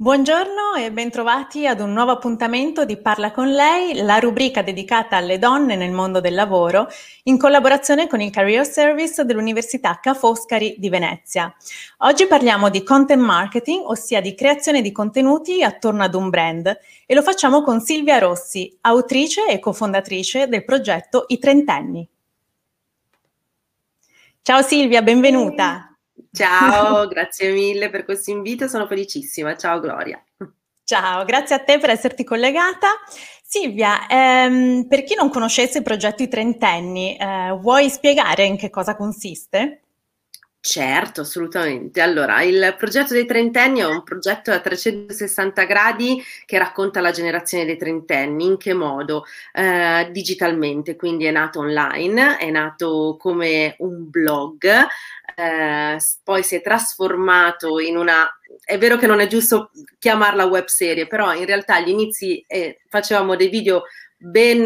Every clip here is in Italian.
Buongiorno e bentrovati ad un nuovo appuntamento di Parla con lei, la rubrica dedicata alle donne nel mondo del lavoro, in collaborazione con il Career Service dell'Università Ca' Foscari di Venezia. Oggi parliamo di content marketing, ossia di creazione di contenuti attorno ad un brand, e lo facciamo con Silvia Rossi, autrice e cofondatrice del progetto I Trentenni. Ciao Silvia, benvenuta. Ciao, grazie mille per questo invito, sono felicissima. Ciao Gloria. Ciao, grazie a te per esserti collegata. Silvia, ehm, per chi non conoscesse il progetto I Trentenni, eh, vuoi spiegare in che cosa consiste? Certo, assolutamente. Allora, il progetto dei trentenni è un progetto a 360 gradi che racconta la generazione dei trentenni. In che modo? Eh, digitalmente, quindi è nato online, è nato come un blog, eh, poi si è trasformato in una... È vero che non è giusto chiamarla web serie, però in realtà agli inizi eh, facevamo dei video ben,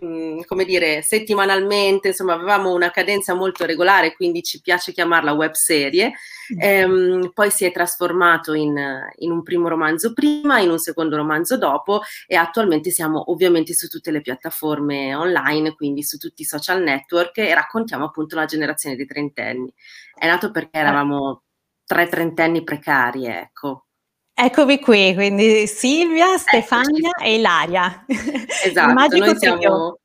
uh, come dire, settimanalmente, insomma, avevamo una cadenza molto regolare, quindi ci piace chiamarla web serie. Ehm, poi si è trasformato in, in, un primo romanzo prima, in un secondo romanzo dopo e attualmente siamo ovviamente su tutte le piattaforme online, quindi su tutti i social network e raccontiamo appunto la generazione dei trentenni. È nato perché eravamo tre trentenni precari, ecco. Eccovi qui, quindi Silvia, Stefania Eccoci. e Ilaria. Esatto, noi siamo,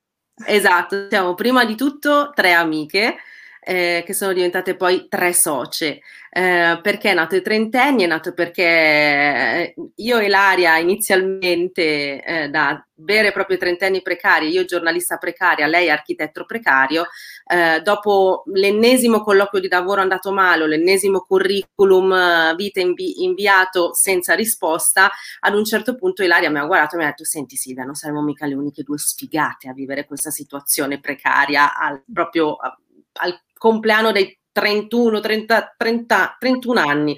esatto, siamo prima di tutto tre amiche eh, che sono diventate poi tre socie. Eh, perché è nato i trentenni? È nato perché eh, io e Laria inizialmente eh, da vere e proprie trentenni precari, io giornalista precaria, lei architetto precario, eh, dopo l'ennesimo colloquio di lavoro andato male, l'ennesimo curriculum eh, vita invi- inviato senza risposta, ad un certo punto Ilaria mi ha guardato e mi ha detto senti Silvia, non saremo mica le uniche due sfigate a vivere questa situazione precaria al, proprio al compleanno dei 31, 30, 30, 31 anni.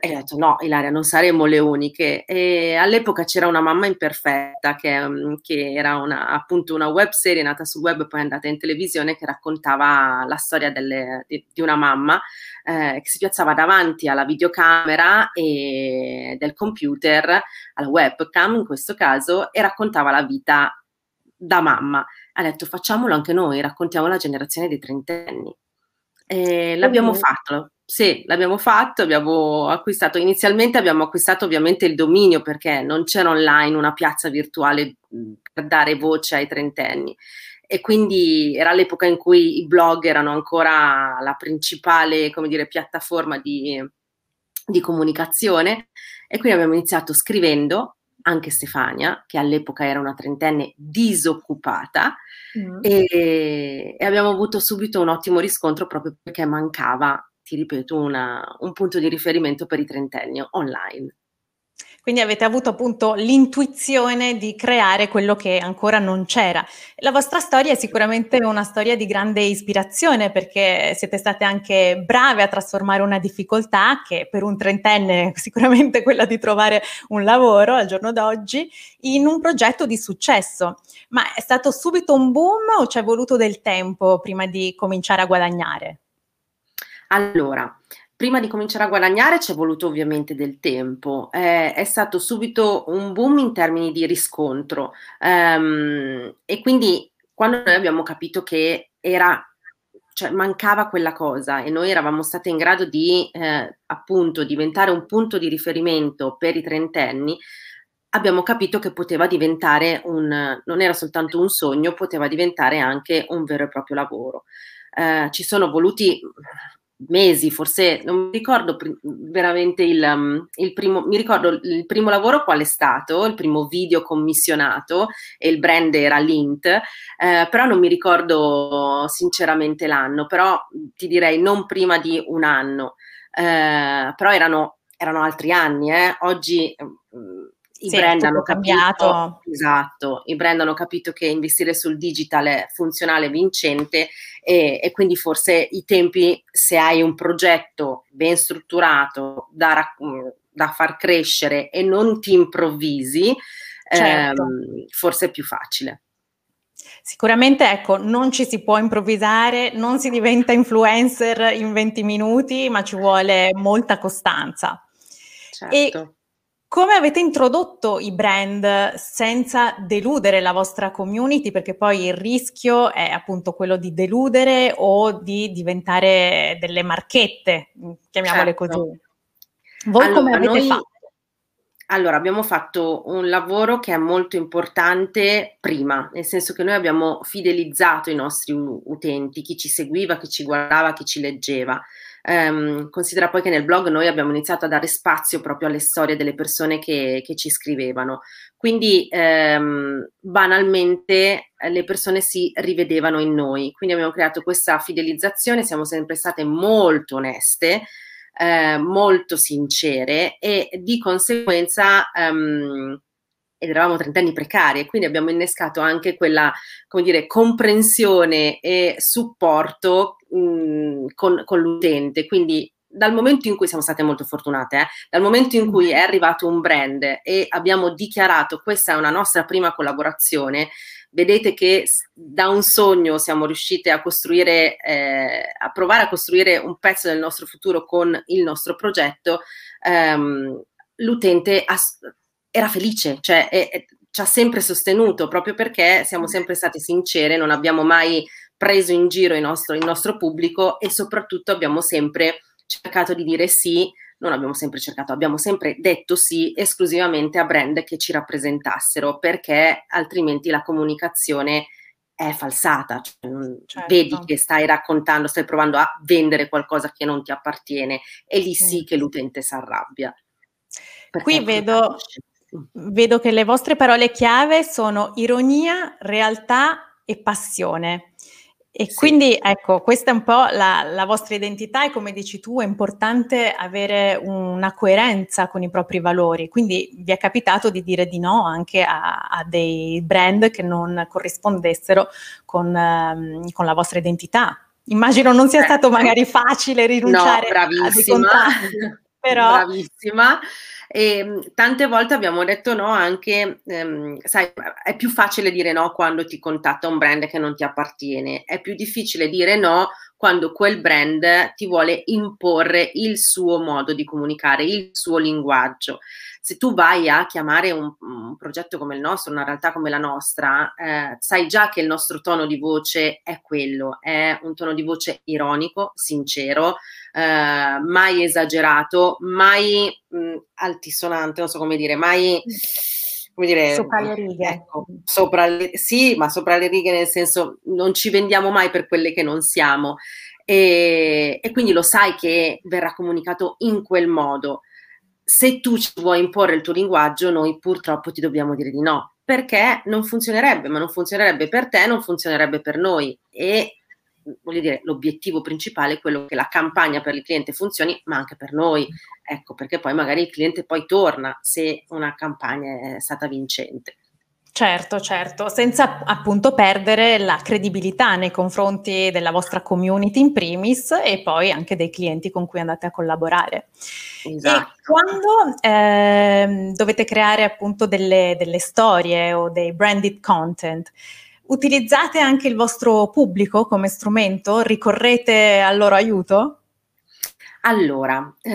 E ho detto no, Ilaria, non saremmo le uniche. E all'epoca c'era una mamma imperfetta che, mm, che era una, appunto una web serie nata sul web e poi andata in televisione che raccontava la storia delle, di, di, una mamma eh, che si piazzava davanti alla videocamera e del computer, alla webcam in questo caso, e raccontava la vita da mamma. Ha detto facciamolo anche noi, raccontiamo la generazione dei trentenni. E l'abbiamo uh-huh. fatto, sì, l'abbiamo fatto, abbiamo acquistato, inizialmente abbiamo acquistato ovviamente il dominio perché non c'era online una piazza virtuale per dare voce ai trentenni e quindi era l'epoca in cui i blog erano ancora la principale, come dire, piattaforma di, di comunicazione e quindi abbiamo iniziato scrivendo anche Stefania, che all'epoca era una trentenne disoccupata, mm. e, e, abbiamo avuto subito un ottimo riscontro proprio perché mancava, ti ripeto, una, un punto di riferimento per i trentenni online. Quindi avete avuto appunto l'intuizione di creare quello che ancora non c'era. La vostra storia è sicuramente una storia di grande ispirazione perché siete state anche brave a trasformare una difficoltà che per un trentenne è sicuramente quella di trovare un lavoro al giorno d'oggi in un progetto di successo. Ma è stato subito un boom o ci è voluto del tempo prima di cominciare a guadagnare? Allora, prima di cominciare a guadagnare ci è voluto ovviamente del tempo, eh, è stato subito un boom in termini di riscontro um, e quindi quando noi abbiamo capito che era, cioè mancava quella cosa e noi eravamo state in grado di eh, appunto diventare un punto di riferimento per i trentenni, abbiamo capito che poteva diventare un, non era soltanto un sogno, poteva diventare anche un vero e proprio lavoro. Eh, ci sono voluti mesi, forse non mi ricordo veramente il, um, il, primo, mi ricordo il primo lavoro qual è stato, il primo video commissionato e il brand era Lint, eh, però non mi ricordo sinceramente l'anno, però ti direi non prima di un anno, eh, però erano erano altri anni, eh? oggi mm, i sì, brand hanno capito, esatto, i brand hanno capito che investire sul digital è funzionale e vincente e, e, quindi forse i tempi, se hai un progetto ben strutturato da, da far crescere e non ti improvvisi, certo. ehm, forse è più facile. Sicuramente, ecco, non ci si può improvvisare, non si diventa influencer in 20 minuti, ma ci vuole molta costanza. Certo. E come avete introdotto i brand senza deludere la vostra community? Perché poi il rischio è appunto quello di deludere o di diventare delle marchette, chiamiamole certo. così. Voi allora, come avete noi, fatto? Allora, abbiamo fatto un lavoro che è molto importante prima, nel senso che noi abbiamo fidelizzato i nostri utenti, chi ci seguiva, chi ci guardava, chi ci leggeva. Um, considera poi che nel blog noi abbiamo iniziato a dare spazio proprio alle storie delle persone che, che ci scrivevano. Quindi um, banalmente le persone si rivedevano in noi. Quindi abbiamo creato questa fidelizzazione, siamo sempre state molto oneste. Eh, molto sincere e di conseguenza um, ed eravamo trentenni precari e quindi abbiamo innescato anche quella, come dire, comprensione e supporto mh, con, con, l'utente. Quindi dal momento in cui siamo state molto fortunate, eh, dal momento in cui è arrivato un brand e abbiamo dichiarato questa è una nostra prima collaborazione, vedete che da un sogno siamo riuscite a costruire, eh, a provare a costruire un pezzo del nostro futuro con il nostro progetto, ehm, l'utente ha, era felice, cioè è, è, ci ha sempre sostenuto proprio perché siamo sempre state sincere, non abbiamo mai preso in giro il nostro, il nostro pubblico e soprattutto abbiamo sempre cercato di dire sì non abbiamo sempre cercato, abbiamo sempre detto sì esclusivamente a brand che ci rappresentassero, perché altrimenti la comunicazione è falsata. Cioè, certo. Vedi che stai raccontando, stai provando a vendere qualcosa che non ti appartiene e lì sì, sì che l'utente si arrabbia. Qui vedo, vedo che le vostre parole chiave sono ironia, realtà e passione. E sì. quindi ecco, questa è un po' la, la, vostra identità e come dici tu è importante avere una coerenza con i propri valori, quindi vi è capitato di dire di no anche a, a dei brand che non corrispondessero con, um, con, la vostra identità. Immagino non sia stato magari facile rinunciare no, a dei però... Bravissima. E ehm, tante volte abbiamo detto no anche, ehm, sai, è più facile dire no quando ti contatta un brand che non ti appartiene, è più difficile dire no quando quel brand ti vuole imporre il suo modo di comunicare, il suo linguaggio se tu vai a chiamare un, un, progetto come il nostro, una realtà come la nostra, eh, sai già che il nostro tono di voce è quello, è un tono di voce ironico, sincero, eh, mai esagerato, mai mh, altisonante, non so come dire, mai come dire, sopra le righe. Ecco, sopra le, sì, ma sopra le righe nel senso non ci vendiamo mai per quelle che non siamo. E, e quindi lo sai che verrà comunicato in quel modo se tu ci vuoi imporre il tuo linguaggio, noi purtroppo ti dobbiamo dire di no, perché non funzionerebbe, ma non funzionerebbe per te, non funzionerebbe per noi. E voglio dire, l'obiettivo principale è quello che la campagna per il cliente funzioni, ma anche per noi. Ecco, perché poi magari il cliente poi torna se una campagna è stata vincente. Certo, certo, senza appunto perdere la credibilità nei confronti della vostra community in primis e poi anche dei clienti con cui andate a collaborare. Esatto. E quando eh, dovete creare appunto delle, delle storie o dei branded content, utilizzate anche il vostro pubblico come strumento? Ricorrete al loro aiuto? Allora, eh,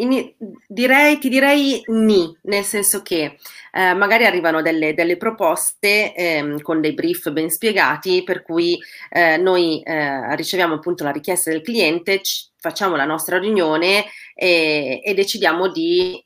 in, direi, ti direi ni, nel senso che eh, magari arrivano delle, delle proposte eh, con dei brief ben spiegati, per cui eh, noi eh, riceviamo appunto la richiesta del cliente, c- facciamo la nostra riunione e, e decidiamo di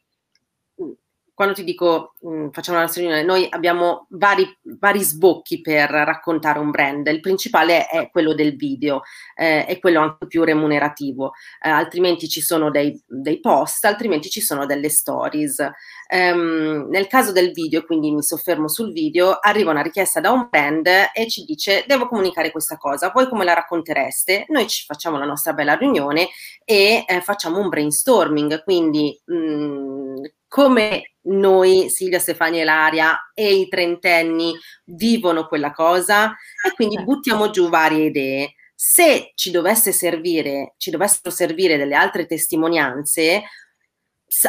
quando ti dico mh, mm, facciamo una riunione, noi abbiamo vari, vari, sbocchi per raccontare un brand. Il principale è quello del video, eh, è quello anche più remunerativo, eh, altrimenti ci sono dei, dei, post, altrimenti ci sono delle stories. Um, nel caso del video, quindi mi soffermo sul video, arriva una richiesta da un brand e ci dice devo comunicare questa cosa, voi come la raccontereste? Noi ci facciamo la nostra bella riunione e eh, facciamo un brainstorming, quindi mh, mm, come noi, Silvia, Stefania e Laria e i trentenni vivono quella cosa e quindi certo. buttiamo giù varie idee. Se ci dovesse servire, ci dovessero servire delle altre testimonianze,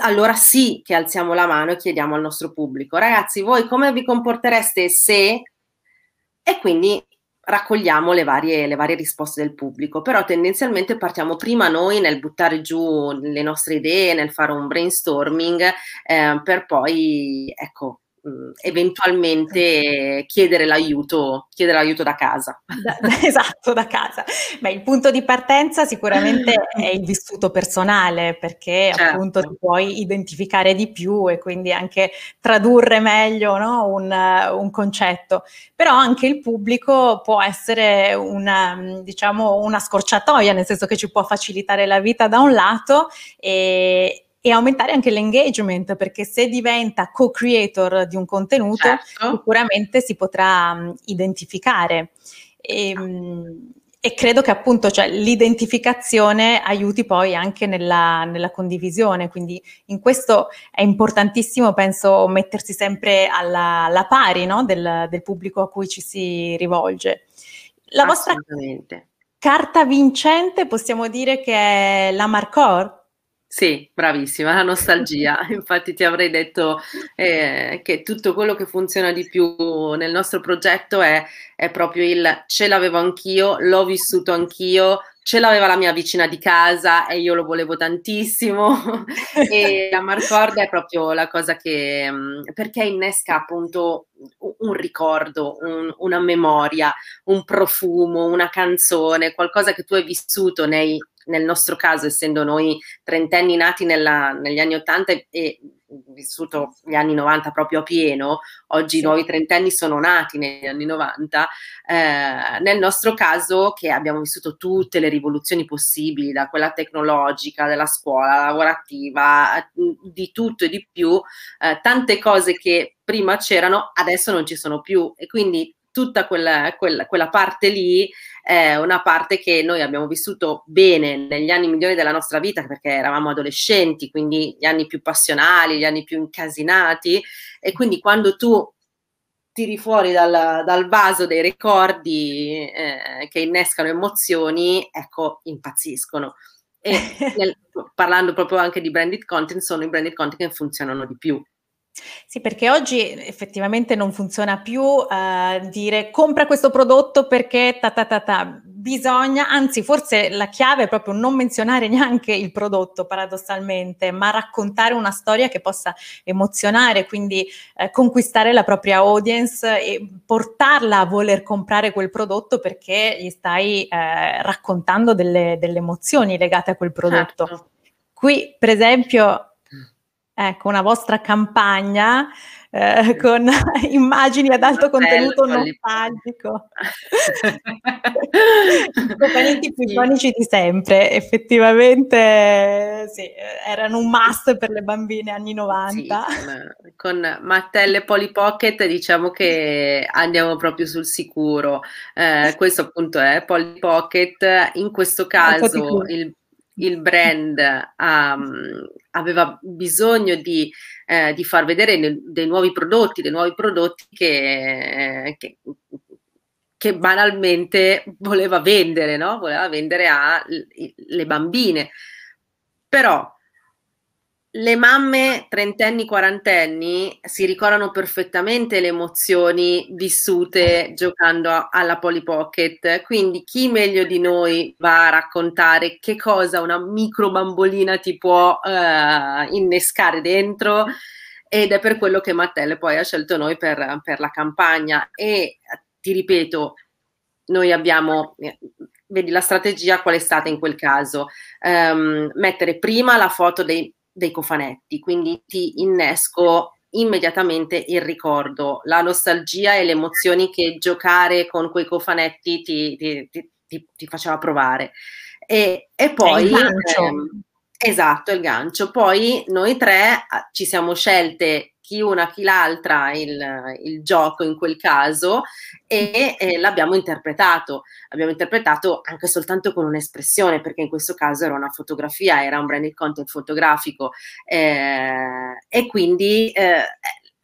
allora sì che alziamo la mano e chiediamo al nostro pubblico, ragazzi, voi come vi comportereste se... E quindi raccogliamo le varie, le varie, risposte del pubblico, però tendenzialmente partiamo prima noi nel buttare giù le nostre idee, nel fare un brainstorming, eh, per poi, ecco, Eventualmente chiedere l'aiuto, chiedere l'aiuto da casa. Da, esatto, da casa. Beh, il punto di partenza sicuramente è il vissuto personale, perché certo. appunto ti puoi identificare di più e quindi anche tradurre meglio no? un, un, concetto. Però anche il pubblico può essere una, diciamo, una scorciatoia, nel senso che ci può facilitare la vita da un lato e, e aumentare anche l'engagement, perché se diventa co-creator di un contenuto, certo. sicuramente si potrà um, identificare. E, um, e, credo che appunto cioè, l'identificazione aiuti poi anche nella, nella, condivisione, quindi in questo è importantissimo, penso, mettersi sempre alla, alla pari no? del, del, pubblico a cui ci si rivolge. La vostra carta vincente possiamo dire che è la Marcor? Sì, bravissima, la nostalgia. Infatti ti avrei detto eh, che tutto quello che funziona di più nel nostro progetto è, è proprio il ce l'avevo anch'io, l'ho vissuto anch'io, ce l'aveva la mia vicina di casa e io lo volevo tantissimo e la Marcord è proprio la cosa che mm, perché innesca appunto un ricordo, un, una memoria, un profumo, una canzone, qualcosa che tu hai vissuto nei nel nostro caso, essendo noi trentenni nati nella, negli anni 80 e, vissuto gli anni 90 proprio a pieno, oggi sì. i nuovi trentenni sono nati negli anni 90, eh, nel nostro caso che abbiamo vissuto tutte le rivoluzioni possibili, da quella tecnologica, della scuola, lavorativa, di tutto e di più, eh, tante cose che prima c'erano adesso non ci sono più e quindi tutta quella, quella, quella, parte lì è una parte che noi abbiamo vissuto bene negli anni migliori della nostra vita perché eravamo adolescenti, quindi gli anni più passionali, gli anni più incasinati e quindi quando tu tiri fuori dal, dal vaso dei ricordi eh, che innescano emozioni, ecco, impazziscono. E nel, parlando proprio anche di branded content, sono i branded content che funzionano di più. Sì, perché oggi effettivamente non funziona più uh, dire compra questo prodotto perché ta ta ta ta. Bisogna, anzi, forse la chiave è proprio non menzionare neanche il prodotto paradossalmente, ma raccontare una storia che possa emozionare, quindi eh, conquistare la propria audience e portarla a voler comprare quel prodotto perché gli stai eh, raccontando delle, delle, emozioni legate a quel prodotto. Certo. Qui, per esempio, Ecco, una vostra campagna eh, con immagini ad alto contenuto nostalgico. I componenti più iconici di sempre, effettivamente sì, erano un must per le bambine anni 90. Sì, con Mattelle Polly Pocket diciamo che andiamo proprio sul sicuro. Eh, questo appunto è Polly Pocket, in questo caso il il brand um, aveva bisogno di, eh, di, far vedere ne, dei nuovi prodotti, dei nuovi prodotti che, che, che banalmente voleva vendere, no? voleva vendere alle bambine. Però le mamme trentenni, quarantenni si ricordano perfettamente le emozioni vissute giocando alla Polly Pocket, quindi chi meglio di noi va a raccontare che cosa una micro bambolina ti può uh, innescare dentro? Ed è per quello che Mattelle poi ha scelto noi per, per la campagna. E ti ripeto, noi abbiamo vedi la strategia qual è stata in quel caso? Um, mettere prima la foto dei dei cofanetti, quindi ti innesco immediatamente il ricordo, la nostalgia e le emozioni che giocare con quei cofanetti ti, ti, ti, ti faceva provare. E, e poi... Ehm, esatto, il gancio. Poi noi tre ah, ci siamo scelte chi una chi l'altra il, il gioco in quel caso e eh, l'abbiamo interpretato. L'abbiamo interpretato anche soltanto con un'espressione, perché in questo caso era una fotografia, era un branded content fotografico. Eh, e quindi eh,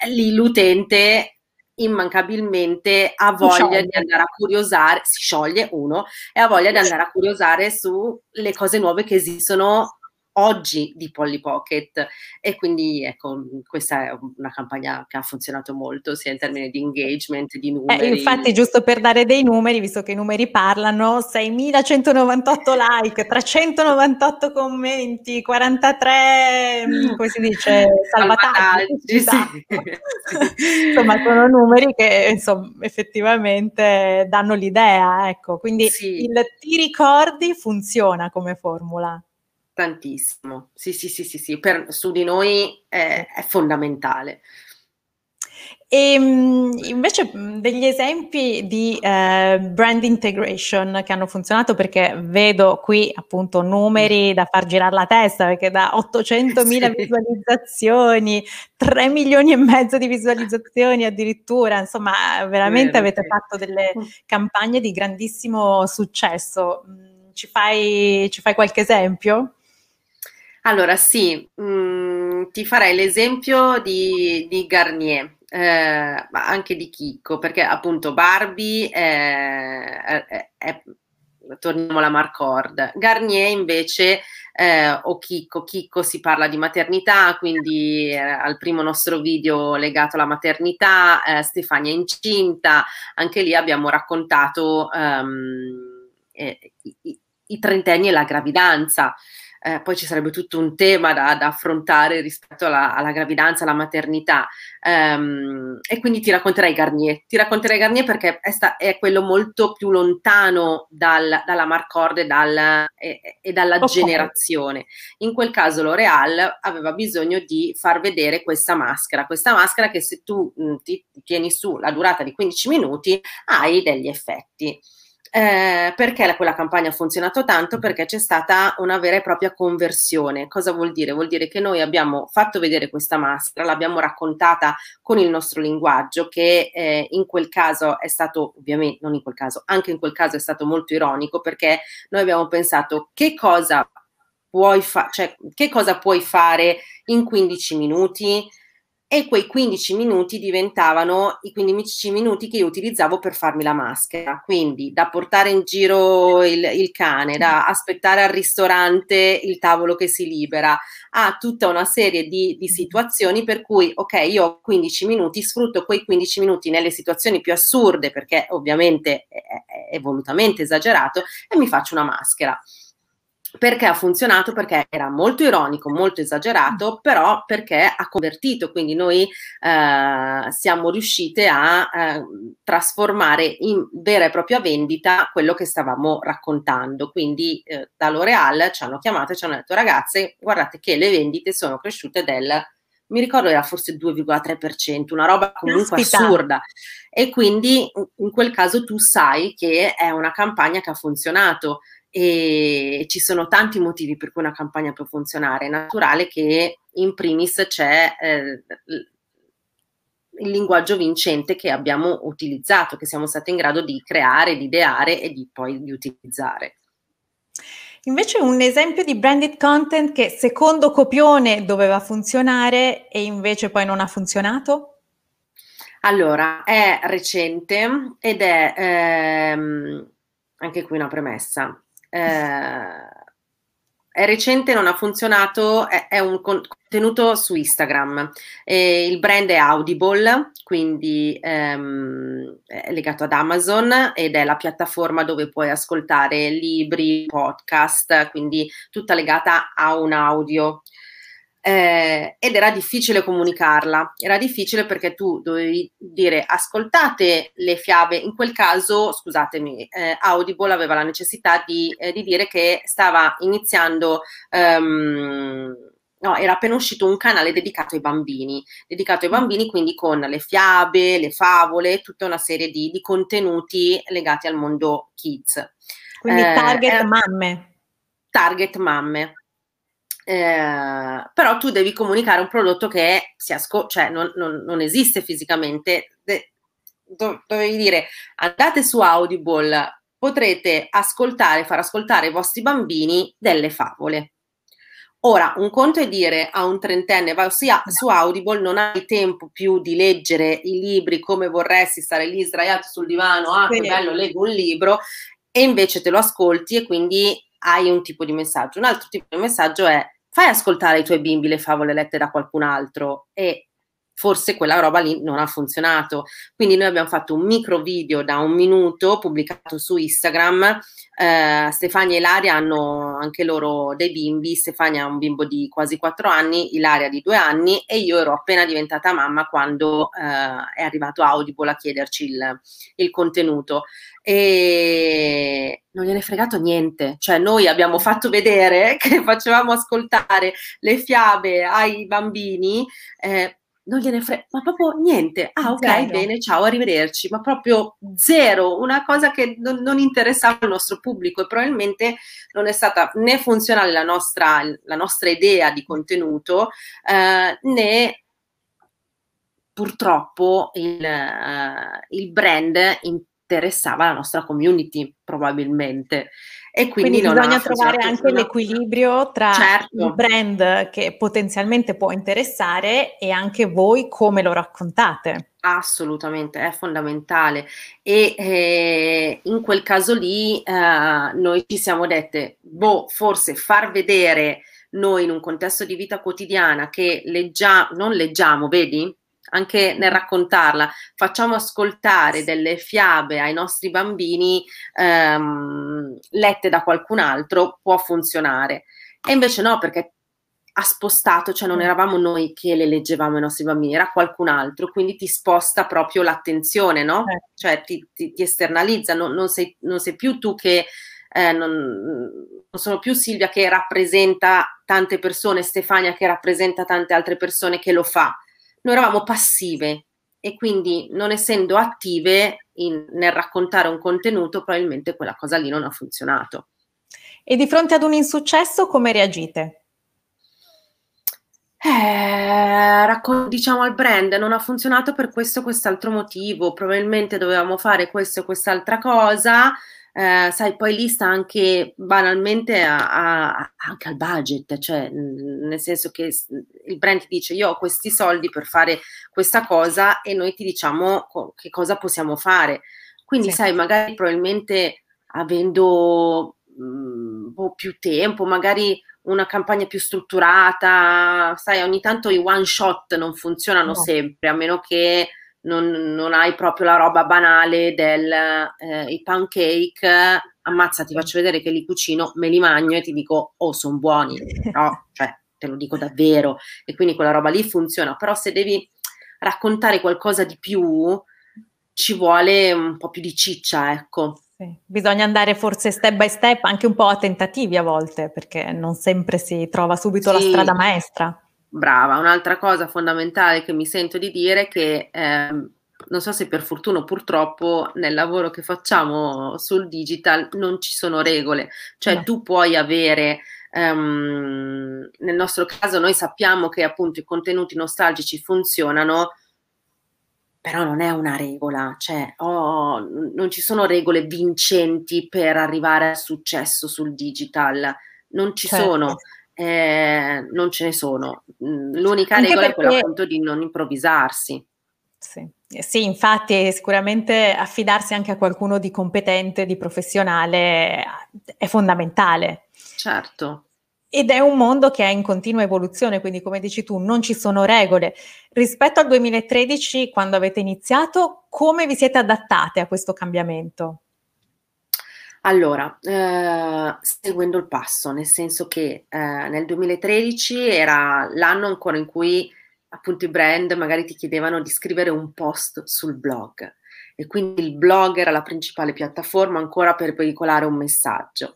lì l'utente immancabilmente ha voglia di andare a curiosare, si scioglie uno, e ha voglia di andare a curiosare sulle cose nuove che esistono oggi di Polly Pocket e quindi ecco questa è una campagna che ha funzionato molto sia in termini di engagement, di eh, numeri. Eh, infatti giusto per dare dei numeri, visto che i numeri parlano, 6.198 like, 398 commenti, 43, mm, come si dice, salvataggi. Sì. Sì. insomma sono numeri che insomma, effettivamente danno l'idea, ecco, quindi sì. il ti ricordi funziona come formula. Tantissimo, sì, sì, sì, sì, sì. Per, su di noi è, è fondamentale. E ehm, invece degli esempi di eh, brand integration che hanno funzionato perché vedo qui appunto numeri da far girare la testa perché da 800 mila sì. visualizzazioni, 3 milioni e mezzo di visualizzazioni addirittura, insomma veramente Vero, avete sì. fatto delle mm. campagne di grandissimo successo. Ci fai, ci fai qualche esempio? Allora sì, mh, mm, ti farei l'esempio di, di Garnier, eh, ma anche di Chicco, perché appunto Barbie è, è, è torniamo alla Marcord. Garnier invece, eh, o Chicco, Chicco si parla di maternità, quindi eh, al primo nostro video legato alla maternità, eh, Stefania incinta, anche lì abbiamo raccontato um, i, i, trentenni e la gravidanza eh, poi ci sarebbe tutto un tema da, da affrontare rispetto alla, alla, gravidanza, alla maternità. Um, e quindi ti racconterai Garnier. Ti racconterai Garnier perché è, sta, è quello molto più lontano dal, dalla Marcord e, dal, e, e dalla okay. generazione. In quel caso L'Oreal aveva bisogno di far vedere questa maschera, questa maschera che se tu mh, ti tieni su la durata di 15 minuti hai degli effetti. Eh, perché la, quella campagna ha funzionato tanto? Perché c'è stata una vera e propria conversione. Cosa vuol dire? Vuol dire che noi abbiamo fatto vedere questa maschera, l'abbiamo raccontata con il nostro linguaggio, che eh, in quel caso è stato, ovviamente, non in quel caso, anche in quel caso è stato molto ironico, perché noi abbiamo pensato che cosa puoi, fa- cioè, che cosa puoi fare in 15 minuti? E quei 15 minuti diventavano i 15 minuti che io utilizzavo per farmi la maschera, quindi da portare in giro il, il, cane, da aspettare al ristorante il tavolo che si libera, a tutta una serie di, di situazioni per cui, ok, io ho 15 minuti, sfrutto quei 15 minuti nelle situazioni più assurde, perché ovviamente è, è volutamente esagerato, e mi faccio una maschera. Perché ha funzionato? Perché era molto ironico, molto esagerato, però perché ha convertito, quindi noi eh, siamo riuscite a eh, trasformare in vera e propria vendita quello che stavamo raccontando. Quindi eh, da L'Oreal ci hanno chiamato e ci hanno detto ragazze, guardate che le vendite sono cresciute del mi ricordo era forse 2,3%, una roba comunque Aspita. assurda. E quindi in quel caso tu sai che è una campagna che ha funzionato e ci sono tanti motivi per cui una campagna può funzionare. È naturale che in primis c'è eh, il linguaggio vincente che abbiamo utilizzato, che siamo stati in grado di creare, di ideare e di poi di utilizzare. Invece un esempio di branded content che secondo copione doveva funzionare e invece poi non ha funzionato? Allora, è recente ed è ehm, anche qui una premessa eh, è recente, non ha funzionato, è, è un contenuto su Instagram. E il brand è Audible, quindi ehm, è legato ad Amazon ed è la piattaforma dove puoi ascoltare libri, podcast, quindi tutta legata a un audio eh, ed era difficile comunicarla. Era difficile perché tu dovevi dire ascoltate le fiabe, in quel caso, scusatemi, eh, Audible aveva la necessità di, eh, di, dire che stava iniziando um, no, era appena uscito un canale dedicato ai bambini, dedicato ai bambini quindi con le fiabe, le favole, tutta una serie di, di contenuti legati al mondo kids. Quindi eh, target eh, mamme. Target mamme. Eh, però tu devi comunicare un prodotto che si asco- cioè non, non, non esiste fisicamente. De- do- dovevi dire andate su Audible, potrete ascoltare, far ascoltare ai vostri bambini delle favole. Ora, un conto è dire a un trentenne, vai sia su Audible, non hai tempo più di leggere i libri come vorresti, stare lì sdraiato sul divano, ah che bello, leggo un libro, e invece te lo ascolti e quindi hai un tipo di messaggio. Un altro tipo di messaggio è fai ascoltare ai tuoi bimbi le favole lette da qualcun altro e forse quella roba lì non ha funzionato. Quindi noi abbiamo fatto un micro video da un minuto pubblicato su Instagram. Eh, Stefania e Ilaria hanno anche loro dei bimbi. Stefania ha un bimbo di quasi quattro anni, Ilaria di due anni e io ero appena diventata mamma quando eh, è arrivato Audible a chiederci il, il contenuto e non gliene è fregato niente, cioè noi abbiamo fatto vedere che facevamo ascoltare le fiabe ai bambini, eh, non gliene frega, ma proprio niente. Ah, ok, zero. bene, ciao, arrivederci. Ma proprio zero, una cosa che non, non, interessava il nostro pubblico e probabilmente non è stata né funzionale la nostra, la nostra idea di contenuto, eh, né purtroppo il, uh, il brand interessava la nostra community, probabilmente. E quindi, quindi bisogna trovare anche una... l'equilibrio tra certo. il brand che potenzialmente può interessare e anche voi come lo raccontate. Assolutamente, è fondamentale. E eh, in quel caso lì eh, noi ci siamo dette, boh, forse far vedere noi in un contesto di vita quotidiana che leggiamo, non leggiamo, vedi? Anche nel raccontarla, facciamo ascoltare delle fiabe ai nostri bambini ehm, lette da qualcun altro, può funzionare. E invece no, perché ha spostato, cioè non mm. eravamo noi che le leggevamo ai nostri bambini, era qualcun altro, quindi ti sposta proprio l'attenzione, no? Eh. Cioè ti, ti, ti esternalizza, non, non, sei, non, sei, più tu che, eh, non, non sono più Silvia che rappresenta tante persone, Stefania che rappresenta tante altre persone che lo fa, noi eravamo passive e quindi non essendo attive in, nel raccontare un contenuto, probabilmente quella cosa lì non ha funzionato. E di fronte ad un insuccesso come reagite? Eh, racco- diciamo al brand non ha funzionato per questo o quest'altro motivo, probabilmente dovevamo fare questo o quest'altra cosa, eh, sai, poi lì sta anche banalmente a, a, anche al budget, cioè nel senso che il brand dice io ho questi soldi per fare questa cosa e noi ti diciamo co- che cosa possiamo fare. Quindi, sì. sai, magari probabilmente avendo mh, mm, boh, più tempo, magari una campagna più strutturata, sai, ogni tanto i one shot non funzionano no. sempre, a meno che non, non, hai proprio la roba banale del eh, pancake, ammazza, ti faccio vedere che li cucino, me li mangio e ti dico, oh, sono buoni. No, cioè, te lo dico davvero. E quindi quella roba lì funziona. Però se devi raccontare qualcosa di più, ci vuole un po' più di ciccia, ecco. Sì. Bisogna andare forse step by step, anche un po' a tentativi a volte, perché non sempre si trova subito sì. la strada maestra. Brava, un'altra cosa fondamentale che mi sento di dire è che eh, non so se per fortuna o purtroppo nel lavoro che facciamo sul digital non ci sono regole, cioè no. tu puoi avere um, nel nostro caso noi sappiamo che appunto i contenuti nostalgici funzionano, però non è una regola, cioè oh, non ci sono regole vincenti per arrivare al successo sul digital, non ci certo. sono eh, non ce ne sono. Mm, l'unica Anche regola perché... è quella appunto di non improvvisarsi. Sì. Eh, sì, infatti sicuramente affidarsi anche a qualcuno di competente, di professionale è fondamentale. Certo. Ed è un mondo che è in continua evoluzione, quindi come dici tu, non ci sono regole. Rispetto al 2013, quando avete iniziato, come vi siete adattate a questo cambiamento? Allora, eh, seguendo il passo, nel senso che eh, nel 2013 era l'anno ancora in cui appunto i brand magari ti chiedevano di scrivere un post sul blog e quindi il blog era la principale piattaforma ancora per veicolare un messaggio.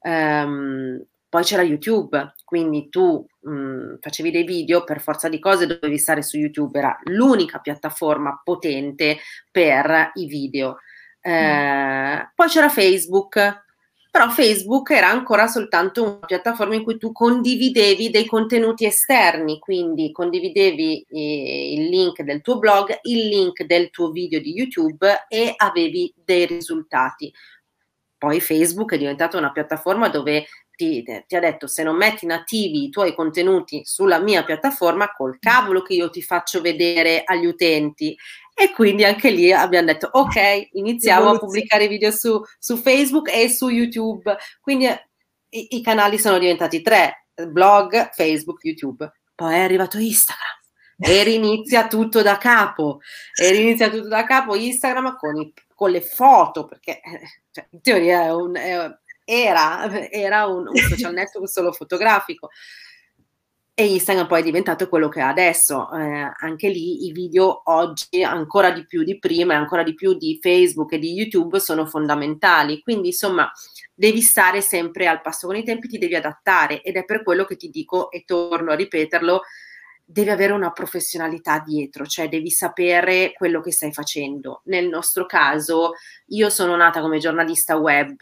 Um, Poi c'era YouTube, quindi tu mh, mm, facevi dei video, per forza di cose dovevi stare su YouTube, era l'unica piattaforma potente per i video. Eh. Poi c'era Facebook, però Facebook era ancora soltanto una piattaforma in cui tu condividevi dei contenuti esterni, quindi condividevi eh, il link del tuo blog, il link del tuo video di YouTube e avevi dei risultati. Poi Facebook è diventata una piattaforma dove ti, ti, ha detto se non metti nativi i tuoi contenuti sulla mia piattaforma, col cavolo che io ti faccio vedere agli utenti. E quindi anche lì abbiamo detto, ok, iniziamo a pubblicare video su, su, Facebook e su YouTube. Quindi i, i canali sono diventati tre, blog, Facebook, YouTube. Poi è arrivato Instagram e rinizia tutto da capo. E rinizia tutto da capo Instagram con, i, con le foto, perché cioè, in teoria è un, è, era, era un, un social network solo fotografico. E Instagram poi è diventato quello che è adesso. Eh, anche lì i video oggi, ancora di più di prima e ancora di più di Facebook e di YouTube, sono fondamentali. Quindi, insomma, devi stare sempre al passo con i tempi, ti devi adattare ed è per quello che ti dico e torno a ripeterlo, devi avere una professionalità dietro, cioè devi sapere quello che stai facendo. Nel nostro caso, io sono nata come giornalista web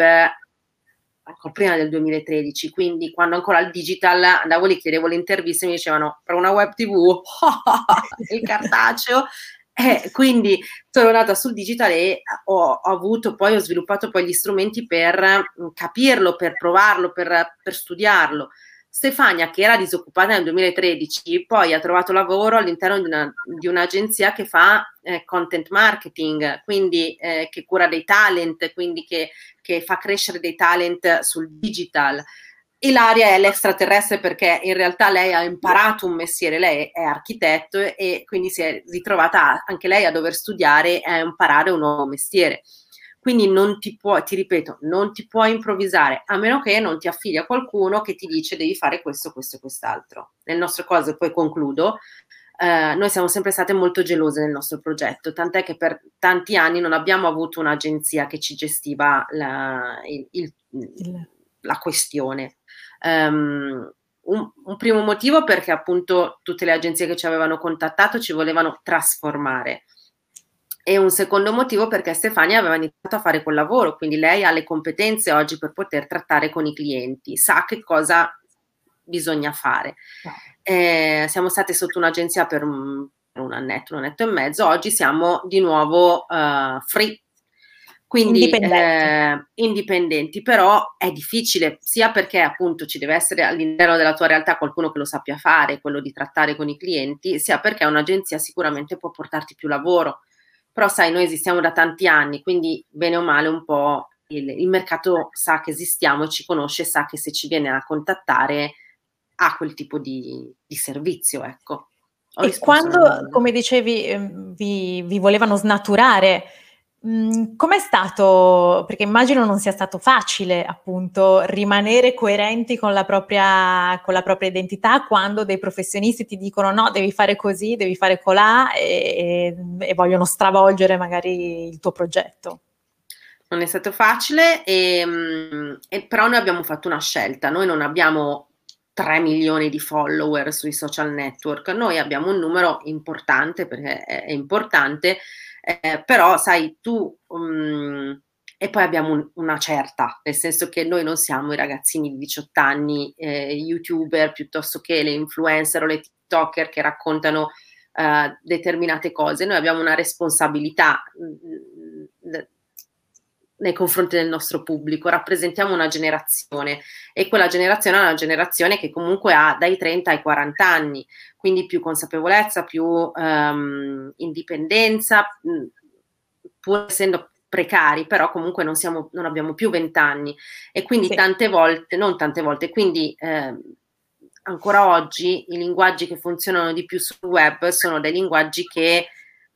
ancora prima del 2013, quindi quando ancora il digital andavo lì, chiedevo le interviste mi dicevano per una web tv, il cartaceo, eh, quindi sono nata sul digital e ho, ho, avuto poi, ho sviluppato poi gli strumenti per mm, capirlo, per provarlo, per, per studiarlo. Stefania, che era disoccupata nel 2013, poi ha trovato lavoro all'interno di, una, di un'agenzia che fa eh, content marketing, quindi eh, che cura dei talent, quindi che, che, fa crescere dei talent sul digital. Ilaria è l'extraterrestre perché in realtà lei ha imparato un mestiere, lei è architetto e quindi si è ritrovata anche lei a dover studiare e imparare un nuovo mestiere. Quindi non ti puoi, ti ripeto, non ti puoi improvvisare, a meno che non ti affidi a qualcuno che ti dice devi fare questo, questo e quest'altro. Nel nostro caso, poi concludo, eh, noi siamo sempre state molto gelose nel nostro progetto, tant'è che per tanti anni non abbiamo avuto un'agenzia che ci gestiva la, il, il, la questione. Um, un, un, primo motivo perché appunto tutte le agenzie che ci avevano contattato ci volevano trasformare e un secondo motivo perché Stefania aveva iniziato a fare quel lavoro, quindi lei ha le competenze oggi per poter trattare con i clienti, sa che cosa bisogna fare. Eh, siamo state sotto un'agenzia per un, un annetto, un annetto e mezzo, oggi siamo di nuovo uh, free, quindi indipendenti. Eh, indipendenti, però è difficile sia perché appunto ci deve essere all'interno della tua realtà qualcuno che lo sappia fare, quello di trattare con i clienti, sia perché un'agenzia sicuramente può portarti più lavoro però sai, noi esistiamo da tanti anni, quindi bene o male un po' il, il mercato sa che esistiamo, ci conosce, sa che se ci viene a contattare ha quel tipo di, di servizio, ecco. e quando, come dicevi, ehm, vi, vi volevano snaturare Mhmm, com'è stato perché immagino non sia stato facile, appunto, rimanere coerenti con la propria con la propria identità quando dei professionisti ti dicono: "No, devi fare così, devi fare colà" e e vogliono stravolgere magari il tuo progetto. Non è stato facile, ehm, e però noi abbiamo fatto una scelta. Noi non abbiamo 3 di follower sui social network, noi abbiamo un numero importante, perché è importante, eh, però sai tu... Um, e poi abbiamo un, una certa, nel senso che noi non siamo i ragazzini di 18 anni, eh, youtuber piuttosto che le influencer o le TikToker che raccontano eh, determinate cose, noi abbiamo una responsabilità mh, mm, nei confronti del nostro pubblico, rappresentiamo una generazione e quella generazione è una generazione che comunque ha dai 30 ai 40 anni, quindi più consapevolezza, più um, indipendenza, pur essendo precari, però comunque non, siamo, non abbiamo più 20 anni e quindi sì. tante volte, non tante volte, quindi eh, ancora oggi i linguaggi che funzionano di più sul web sono dei linguaggi che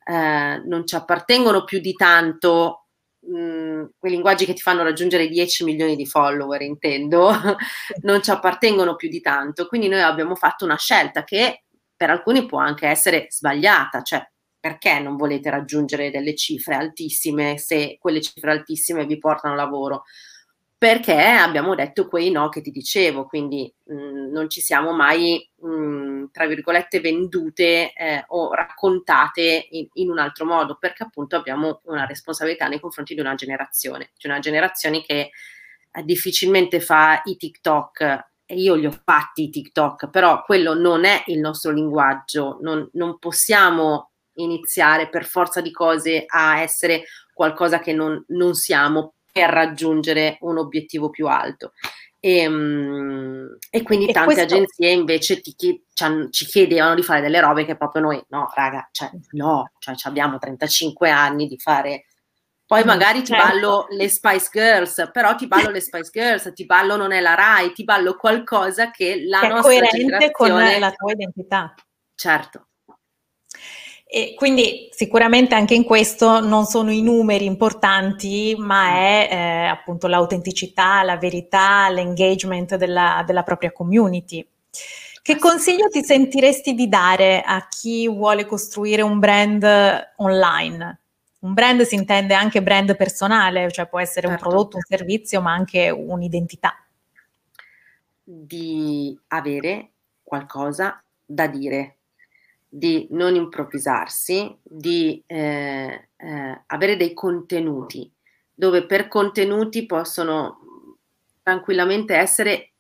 eh, non ci appartengono più di tanto mh, quei linguaggi che ti fanno raggiungere 10 milioni di follower, intendo, non ci appartengono più di tanto. Quindi noi abbiamo fatto una scelta che per alcuni può anche essere sbagliata, cioè perché non volete raggiungere delle cifre altissime se quelle cifre altissime vi portano lavoro? perché abbiamo detto quei no che ti dicevo, quindi mh, mm, non ci siamo mai, mh, mm, tra virgolette, vendute eh, o raccontate in, in, un altro modo, perché appunto abbiamo una responsabilità nei confronti di una generazione, di una generazione che eh, difficilmente fa i TikTok. E io li ho fatti i TikTok, però quello non è il nostro linguaggio, non, non possiamo iniziare per forza di cose a essere qualcosa che non, non siamo per raggiungere un obiettivo più alto. E, um, e quindi e tante questo... agenzie invece ti, ci, ci chiedevano di fare delle robe che proprio noi, no, raga, cioè, no, cioè, abbiamo 35 anni di fare. Poi mm, magari ti certo. ballo le Spice Girls, però ti ballo le Spice Girls, ti ballo non è la Rai, ti ballo qualcosa che la che nostra è coerente con la tua identità. Certo, e quindi sicuramente anche in questo non sono i numeri importanti, ma è eh, appunto l'autenticità, la verità, l'engagement della, della propria community. Che consiglio ti sentiresti di dare a chi vuole costruire un brand online? Un brand si intende anche brand personale, cioè può essere certo. un prodotto, un servizio, ma anche un'identità. Di avere qualcosa da dire, di non improvvisarsi, di eh, eh, avere dei contenuti, dove per contenuti possono tranquillamente essere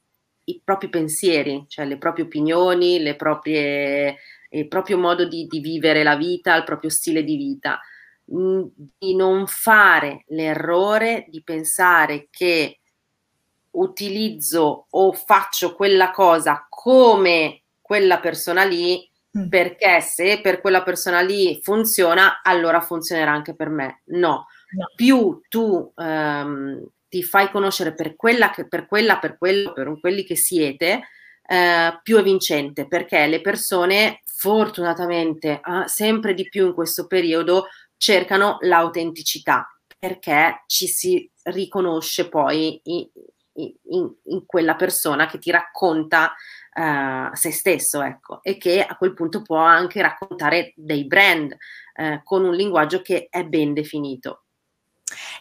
i propri pensieri, cioè le proprie opinioni, le proprie, il proprio modo di, di vivere la vita, il proprio stile di vita, mm, di non fare l'errore di pensare che utilizzo o faccio quella cosa come quella persona lì Mm. perché se per quella persona lì funziona, allora funzionerà anche per me. No, no. più tu ehm, ti fai conoscere per quella, che, per quella, per quello, per quelli che siete, eh, più è vincente, perché le persone fortunatamente eh, sempre di più in questo periodo cercano l'autenticità, perché ci si riconosce poi in, in, in quella persona che ti racconta uh, se stesso, ecco, e che a quel punto può anche raccontare dei brand uh, con un linguaggio che è ben definito.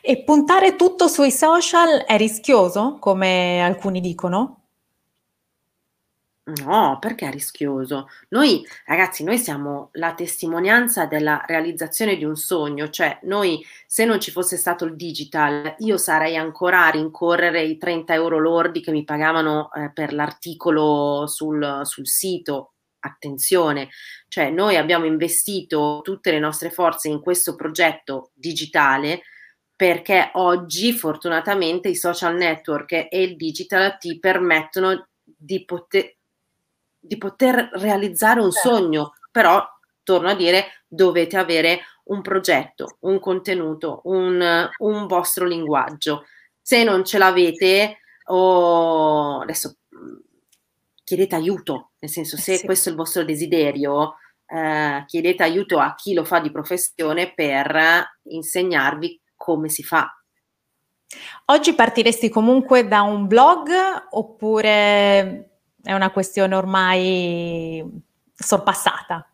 E puntare tutto sui social è rischioso, come alcuni dicono? No, perché è rischioso? Noi, ragazzi, noi siamo la testimonianza della realizzazione di un sogno, cioè noi, se non ci fosse stato il digital, io sarei ancora a rincorrere i 30 euro lordi che mi pagavano eh, per l'articolo sul, sul sito. Attenzione, cioè noi abbiamo investito tutte le nostre forze in questo progetto digitale perché oggi fortunatamente i social network e il digital ti permettono di poter di poter realizzare un certo. sogno, però torno a dire dovete avere un progetto, un contenuto, un, un vostro linguaggio. Se non ce l'avete, o adesso chiedete aiuto, nel senso se sì. questo è il vostro desiderio, eh, chiedete aiuto a chi lo fa di professione per insegnarvi come si fa. Oggi partiresti comunque da un blog oppure è una questione ormai sorpassata?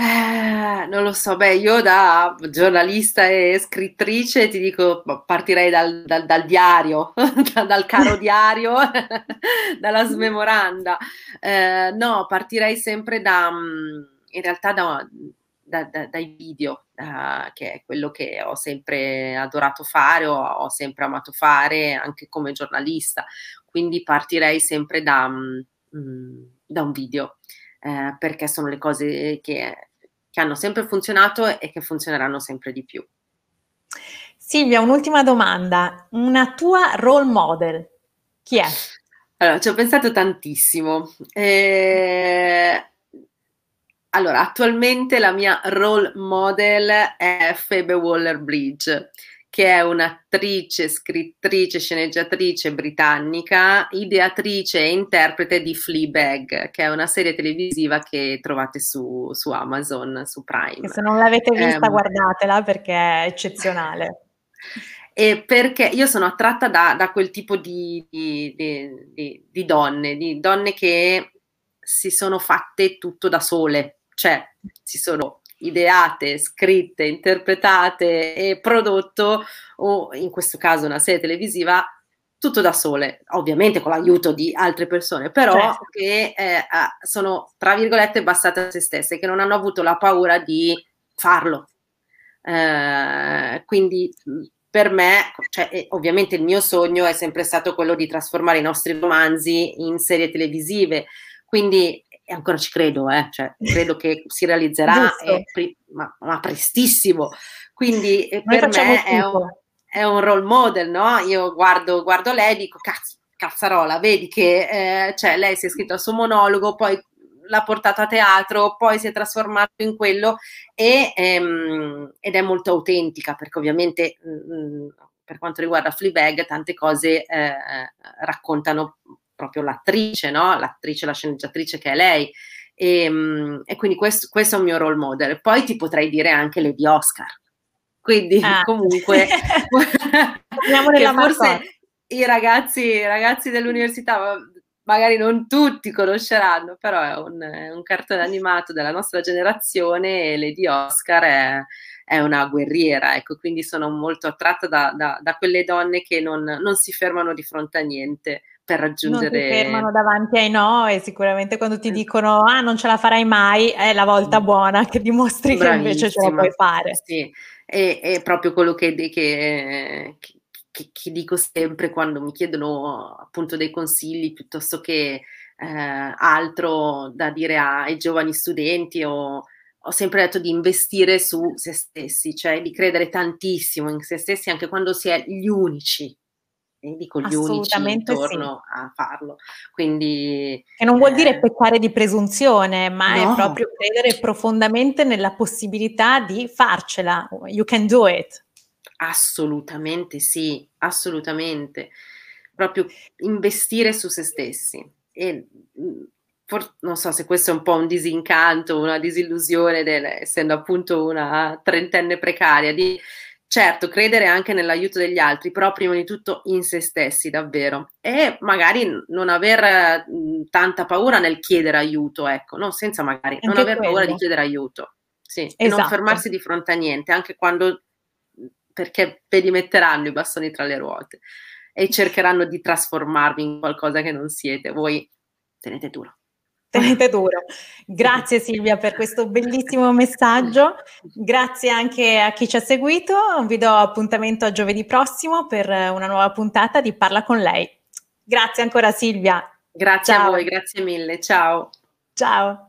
Eh, non lo so, beh, io da giornalista e scrittrice ti dico, partirei dal, dal, dal diario, dal caro diario, dalla smemoranda. Eh, no, partirei sempre da, mm, in realtà da, da, da, dai video, uh, che è quello che ho sempre adorato fare, ho, ho, sempre amato fare anche come giornalista quindi partirei sempre da, mh, mm, da un video, eh, perché sono le cose che, che hanno sempre funzionato e che funzioneranno sempre di più. Silvia, un'ultima domanda. Una tua role model, chi è? Allora, ci ho pensato tantissimo. Eh, allora, attualmente la mia role model è Phoebe Waller-Bridge, che è un'attrice, scrittrice, sceneggiatrice britannica, ideatrice e interprete di Fleabag, che è una serie televisiva che trovate su, su Amazon, su Prime. E se non l'avete vista, um, guardatela perché è eccezionale. E perché io sono attratta da, da quel tipo di, di, di, di, donne, di donne che si sono fatte tutto da sole, cioè si sono ideate, scritte, interpretate e prodotto, o in questo caso una serie televisiva, tutto da sole, ovviamente con l'aiuto di altre persone, però certo. che eh, sono, tra virgolette, bastate a se stesse, che non hanno avuto la paura di farlo. Eh, quindi per me, cioè, ovviamente il mio sogno è sempre stato quello di trasformare i nostri romanzi in serie televisive, quindi e ancora ci credo, eh, cioè, credo che si realizzerà, pre- ma, ma, prestissimo. Quindi eh, per me è un, è un, role model, no? Io guardo, guardo lei e dico, cazzo, cazzarola, vedi che eh, cioè, lei si è scritta il suo monologo, poi l'ha portato a teatro, poi si è trasformato in quello e, ehm, ed è molto autentica perché ovviamente mh, mm, mm, per quanto riguarda Fleabag tante cose eh, raccontano proprio l'attrice, no? l'attrice, la sceneggiatrice che è lei. E, ehm, e quindi questo, questo, è un mio role model. Poi ti potrei dire anche Lady Oscar. Quindi ah. comunque forse i ragazzi, i ragazzi dell'università magari non tutti conosceranno, però è un, è un, cartone animato della nostra generazione e Lady Oscar è, è una guerriera, ecco, quindi sono molto attratta da, da, da quelle donne che non, non, si fermano di fronte a niente, per raggiungere... Non ti fermano davanti ai no e sicuramente quando ti dicono ah non ce la farai mai è la volta buona che dimostri Bravissima. che invece ce la puoi fare. Sì, è, è proprio quello che, che, che, che, dico sempre quando mi chiedono appunto dei consigli piuttosto che eh, altro da dire ai giovani studenti o ho sempre detto di investire su se stessi, cioè di credere tantissimo in se stessi anche quando si è gli unici dico gli unici intorno sì. a farlo. Quindi, che non vuol eh, dire peccare di presunzione, ma no. è proprio credere profondamente nella possibilità di farcela. You can do it. Assolutamente sì, assolutamente. Proprio investire su se stessi. E mm, for, non so se questo è un po' un disincanto, una disillusione, del, essendo appunto una trentenne precaria, di Certo, credere anche nell'aiuto degli altri, però prima di tutto in se stessi davvero e magari non aver mh, tanta paura nel chiedere aiuto, ecco, no? senza magari anche non aver quello. paura di chiedere aiuto, sì, esatto. e non esatto. fermarsi di fronte a niente, anche quando perché ve li metteranno i bastoni tra le ruote e cercheranno di trasformarvi in qualcosa che non siete, voi tenete duro. Tenete duro. Grazie Silvia per questo bellissimo messaggio. Grazie anche a chi ci ha seguito. Vi do appuntamento a giovedì prossimo per una nuova puntata di Parla con lei. Grazie ancora Silvia. Grazie Ciao. a voi, grazie mille. Ciao. Ciao.